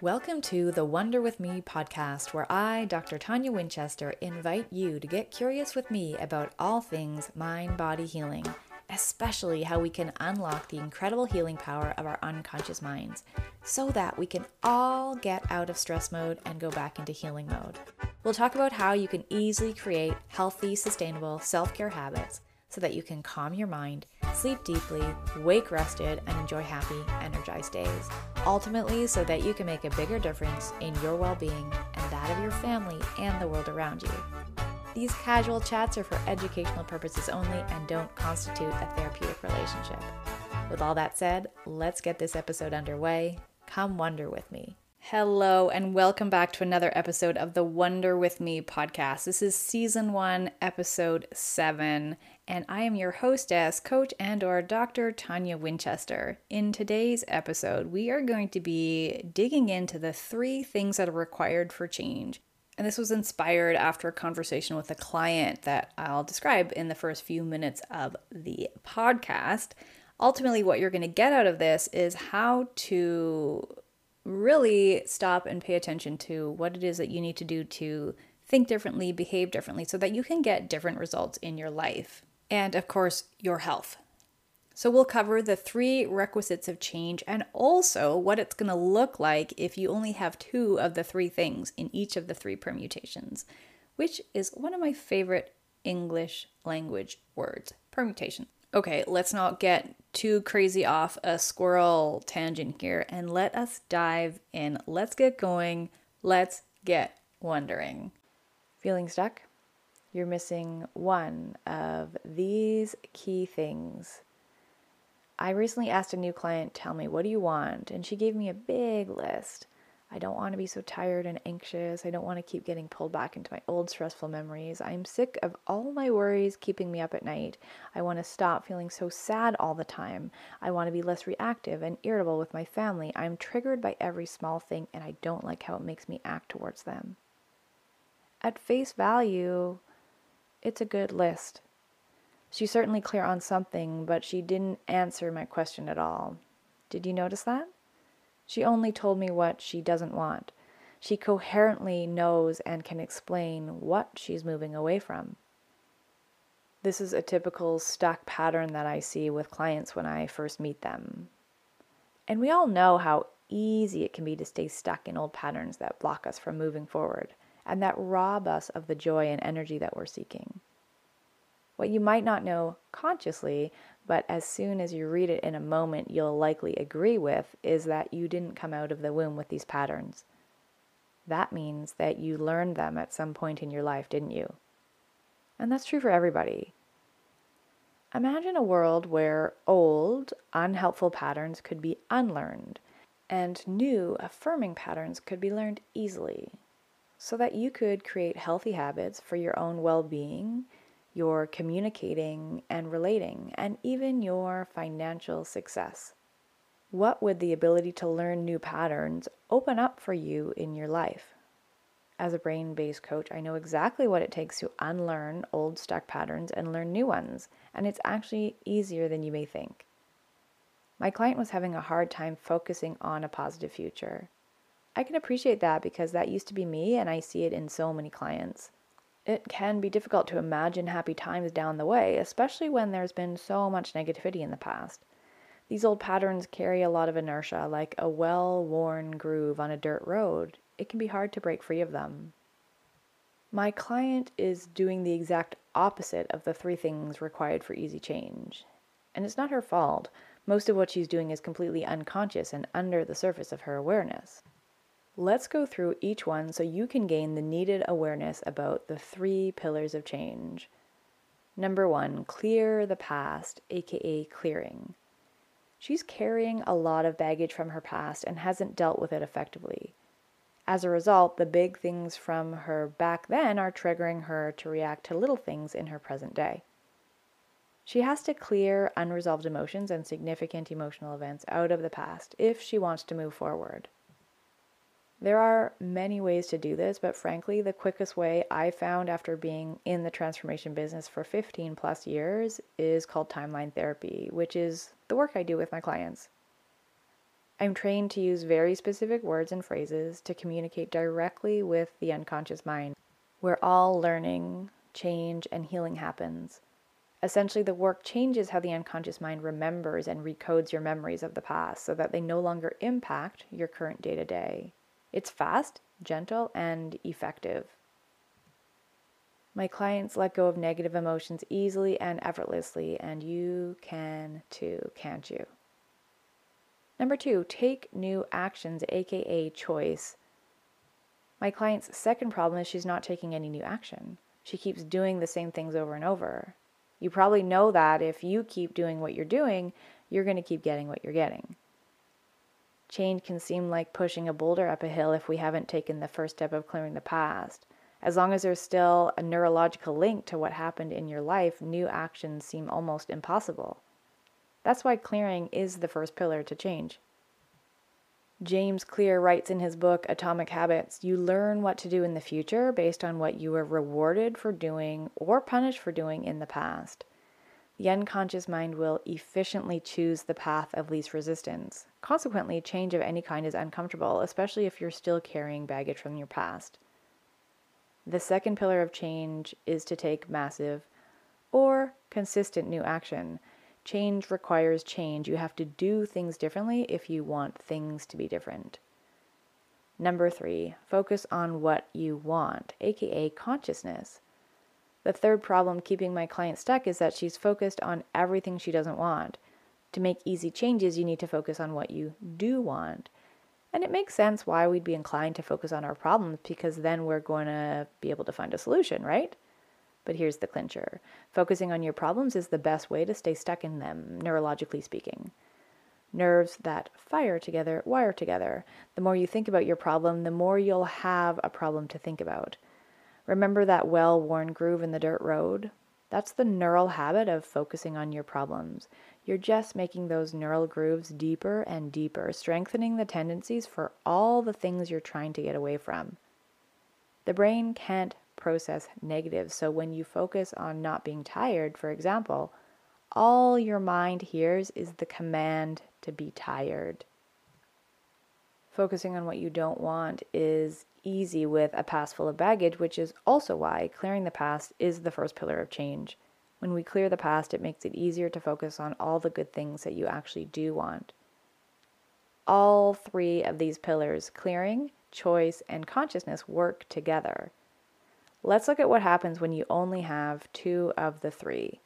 Welcome to the Wonder with Me podcast, where I, Dr. Tonia Winchester, invite you to get curious with me about all things mind body healing, especially how we can unlock the incredible healing power of our unconscious minds so that we can all get out of stress mode and go back into healing mode. We'll talk about how you can easily create healthy, sustainable self care habits so that you can calm your mind, sleep deeply, wake rested, and enjoy happy, energized days. Ultimately, so that you can make a bigger difference in your well being and that of your family and the world around you. These casual chats are for educational purposes only and don't constitute a therapeutic relationship. With all that said, let's get this episode underway. Come wonder with me. Hello, and welcome back to another episode of the Wonder with Me podcast. This is season one, episode seven, and I am your hostess, coach, and or Dr. Tonia Winchester. In today's episode, we are going to be digging into the three things that are required for change. And this was inspired after a conversation with a client that I'll describe in the first few minutes of the podcast. Ultimately, what you're going to get out of this is how to really stop and pay attention to what it is that you need to do to think differently, behave differently, so that you can get different results in your life. And of course, your health. So, we'll cover the three requisites of change and also what it's going to look like if you only have two of the three things in each of the three permutations, which is one of my favorite English language words permutation. Okay, let's not get too crazy off a squirrel tangent here and let us dive in. Let's get going. Let's get wondering. Feeling stuck? You're missing one of these key things. I recently asked a new client, Tell me, what do you want? And she gave me a big list. I don't want to be so tired and anxious. I don't want to keep getting pulled back into my old stressful memories. I'm sick of all my worries keeping me up at night. I want to stop feeling so sad all the time. I want to be less reactive and irritable with my family. I'm triggered by every small thing and I don't like how it makes me act towards them. At face value, it's a good list. She's certainly clear on something, but she didn't answer my question at all. Did you notice that? She only told me what she doesn't want. She coherently knows and can explain what she's moving away from. This is a typical stuck pattern that I see with clients when I first meet them. And we all know how easy it can be to stay stuck in old patterns that block us from moving forward and that rob us of the joy and energy that we're seeking. What you might not know consciously, but as soon as you read it in a moment, you'll likely agree with is that you didn't come out of the womb with these patterns. That means that you learned them at some point in your life, didn't you? And that's true for everybody. Imagine a world where old, unhelpful patterns could be unlearned and new, affirming patterns could be learned easily so that you could create healthy habits for your own well being your communicating and relating, and even your financial success. What would the ability to learn new patterns open up for you in your life? As a brain based coach, I know exactly what it takes to unlearn old stuck patterns and learn new ones, and it's actually easier than you may think. My client was having a hard time focusing on a positive future. I can appreciate that because that used to be me, and I see it in so many clients it can be difficult to imagine happy times down the way, especially when there's been so much negativity in the past. These old patterns carry a lot of inertia, like a well worn groove on a dirt road. It can be hard to break free of them. My client is doing the exact opposite of the three things required for easy change. And it's not her fault. Most of what she's doing is completely unconscious and under the surface of her awareness. Let's go through each one so you can gain the needed awareness about the three pillars of change. Number one, clear the past, aka clearing. She's carrying a lot of baggage from her past and hasn't dealt with it effectively. As a result, the big things from her back then are triggering her to react to little things in her present day. She has to clear unresolved emotions and significant emotional events out of the past if she wants to move forward. There are many ways to do this, but frankly, the quickest way I found after being in the transformation business for 15 plus years is called timeline therapy, which is the work I do with my clients. I'm trained to use very specific words and phrases to communicate directly with the unconscious mind. Where all learning, change, and healing happens. Essentially, the work changes how the unconscious mind remembers and recodes your memories of the past so that they no longer impact your current day to day. It's fast, gentle, and effective. My clients let go of negative emotions easily and effortlessly, and you can too, can't you? Number two, take new actions, aka choice. My client's second problem is she's not taking any new action. She keeps doing the same things over and over. You probably know that if you keep doing what you're doing, you're going to keep getting what you're getting. Change can seem like pushing a boulder up a hill if we haven't taken the first step of clearing the past. As long as there's still a neurological link to what happened in your life, new actions seem almost impossible. That's why clearing is the first pillar to change. James Clear writes in his book Atomic Habits you learn what to do in the future based on what you were rewarded for doing or punished for doing in the past. The unconscious mind will efficiently choose the path of least resistance. Consequently, change of any kind is uncomfortable, especially if you're still carrying baggage from your past. The second pillar of change is to take massive or consistent new action. Change requires change. You have to do things differently if you want things to be different. Number three, focus on what you want, aka consciousness. The third problem keeping my client stuck is that she's focused on everything she doesn't want. To make easy changes, you need to focus on what you do want. And it makes sense why we'd be inclined to focus on our problems because then we're going to be able to find a solution, right? But here's the clincher focusing on your problems is the best way to stay stuck in them, neurologically speaking. Nerves that fire together wire together. The more you think about your problem, the more you'll have a problem to think about. Remember that well worn groove in the dirt road? That's the neural habit of focusing on your problems. You're just making those neural grooves deeper and deeper, strengthening the tendencies for all the things you're trying to get away from. The brain can't process negative. So when you focus on not being tired, for example, all your mind hears is the command to be tired. Focusing on what you don't want is easy with a past full of baggage, which is also why clearing the past is the first pillar of change. When we clear the past, it makes it easier to focus on all the good things that you actually do want. All three of these pillars, clearing, choice, and consciousness, work together. Let's look at what happens when you only have two of the three.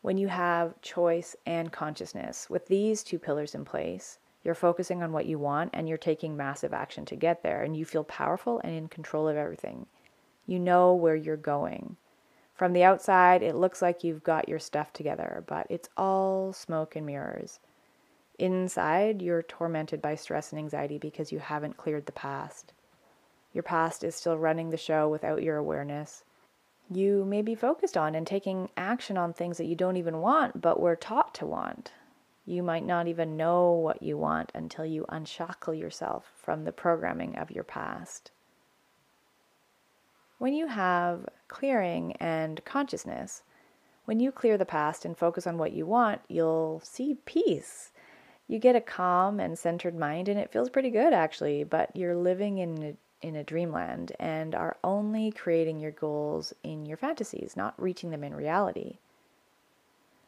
When you have choice and consciousness, with these two pillars in place, you're focusing on what you want and you're taking massive action to get there, and you feel powerful and in control of everything. You know where you're going. From the outside, it looks like you've got your stuff together, but it's all smoke and mirrors. Inside, you're tormented by stress and anxiety because you haven't cleared the past. Your past is still running the show without your awareness. You may be focused on and taking action on things that you don't even want, but were taught to want. You might not even know what you want until you unshackle yourself from the programming of your past. When you have clearing and consciousness, when you clear the past and focus on what you want, you'll see peace. You get a calm and centered mind, and it feels pretty good actually, but you're living in in a dreamland and are only creating your goals in your fantasies, not reaching them in reality.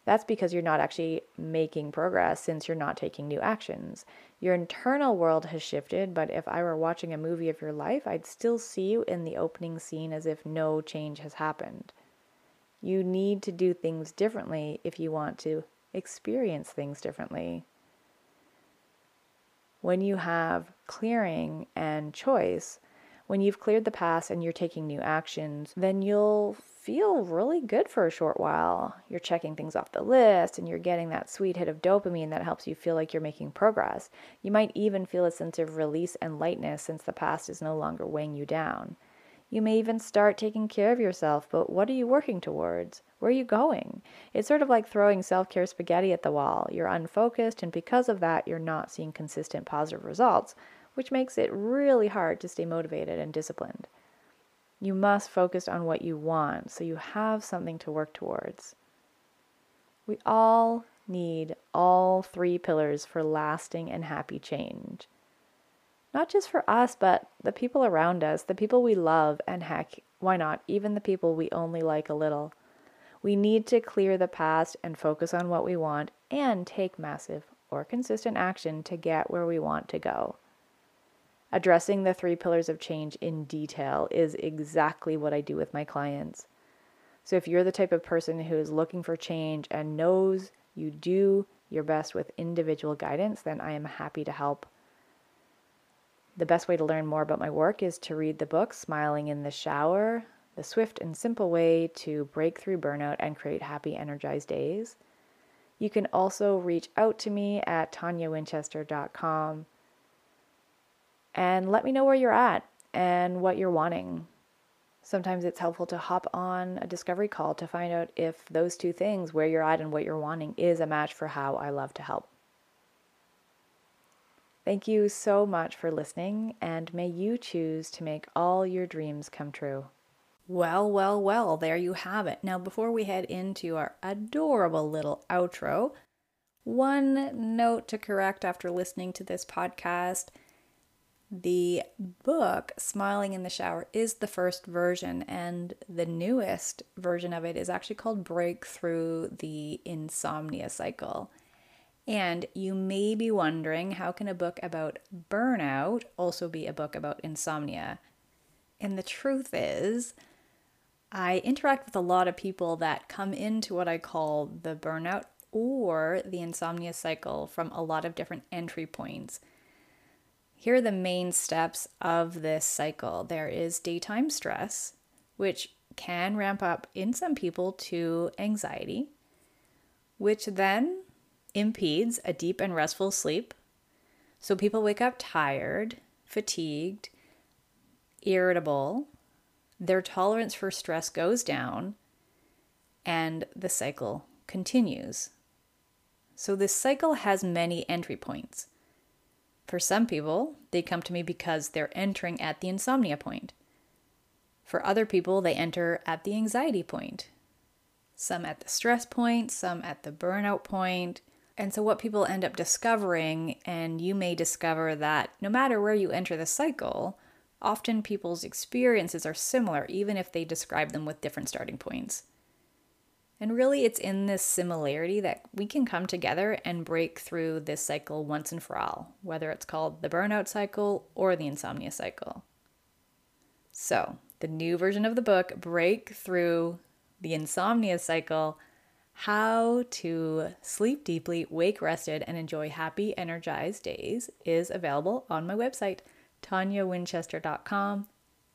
That's because you're not actually making progress since you're not taking new actions. Your internal world has shifted, but if I were watching a movie of your life, I'd still see you in the opening scene as if no change has happened. You need to do things differently if you want to experience things differently when you have clearing and choice, when you've cleared the past and you're taking new actions, then you'll feel really good for a short while. You're checking things off the list and you're getting that sweet hit of dopamine that helps you feel like you're making progress. You might even feel a sense of release and lightness since the past is no longer weighing you down. You may even start taking care of yourself, but what are you working towards? Where are you going? It's sort of like throwing self care spaghetti at the wall. You're unfocused, and because of that, you're not seeing consistent positive results, which makes it really hard to stay motivated and disciplined. You must focus on what you want so you have something to work towards. We all need all three pillars for lasting and happy change. Not just for us, but the people around us, the people we love, and heck, why not, even the people we only like a little. We need to clear the past and focus on what we want and take massive or consistent action to get where we want to go. Addressing the three pillars of change in detail is exactly what I do with my clients. So, if you're the type of person who is looking for change and knows you do your best with individual guidance, then I am happy to help. The best way to learn more about my work is to read the book Smiling in the Shower The Swift and Simple Way to Break Through Burnout and Create Happy, Energized Days. You can also reach out to me at toniawinchester.com and let me know where you're at and what you're wanting. Sometimes it's helpful to hop on a discovery call to find out if those two things, where you're at and what you're wanting, is a match for how I love to help. Thank you so much for listening, and may you choose to make all your dreams come true. Well, well, well, there you have it. Now, before we head into our adorable little outro, one note to correct after listening to this podcast the book, Smiling in the Shower, is the first version, and the newest version of it is actually called Breakthrough the Insomnia Cycle. And you may be wondering how can a book about burnout also be a book about insomnia? And the truth is, I interact with a lot of people that come into what I call the burnout or the insomnia cycle from a lot of different entry points. Here are the main steps of this cycle there is daytime stress, which can ramp up in some people to anxiety, which then impedes a deep and restful sleep. So people wake up tired, fatigued, irritable, their tolerance for stress goes down, and the cycle continues. So this cycle has many entry points. For some people, they come to me because they're entering at the insomnia point. For other people, they enter at the anxiety point. Some at the stress point, some at the burnout point. And so, what people end up discovering, and you may discover that no matter where you enter the cycle, often people's experiences are similar, even if they describe them with different starting points. And really, it's in this similarity that we can come together and break through this cycle once and for all, whether it's called the burnout cycle or the insomnia cycle. So, the new version of the book, Break Through the Insomnia Cycle How to Sleep Deeply, Wake Rested, and Enjoy Happy, Energized Days, is available on my website, toniawinchester.com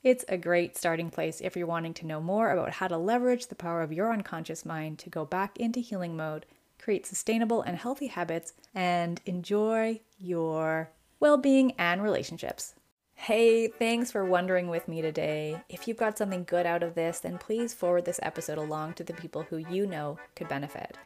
it's a great starting place if you're wanting to know more about how to leverage the power of your unconscious mind to go back into healing mode, create sustainable and healthy habits, and enjoy your well being and relationships. Hey, thanks for wondering with me today. If you've got something good out of this, then please forward this episode along to the people who you know could benefit.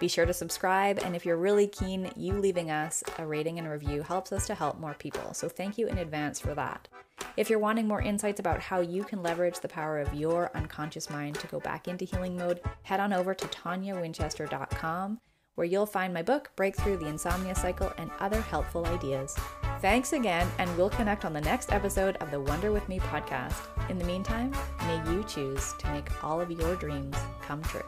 Be sure to subscribe, and if you're really keen, you leaving us a rating and review helps us to help more people. So thank you in advance for that. If you're wanting more insights about how you can leverage the power of your unconscious mind to go back into healing mode, head on over to toniawinchester.com, where you'll find my book, Breakthrough the Insomnia Cycle, and other helpful ideas. Thanks again, and we'll connect on the next episode of the Wonder With Me podcast. In the meantime, may you choose to make all of your dreams come true.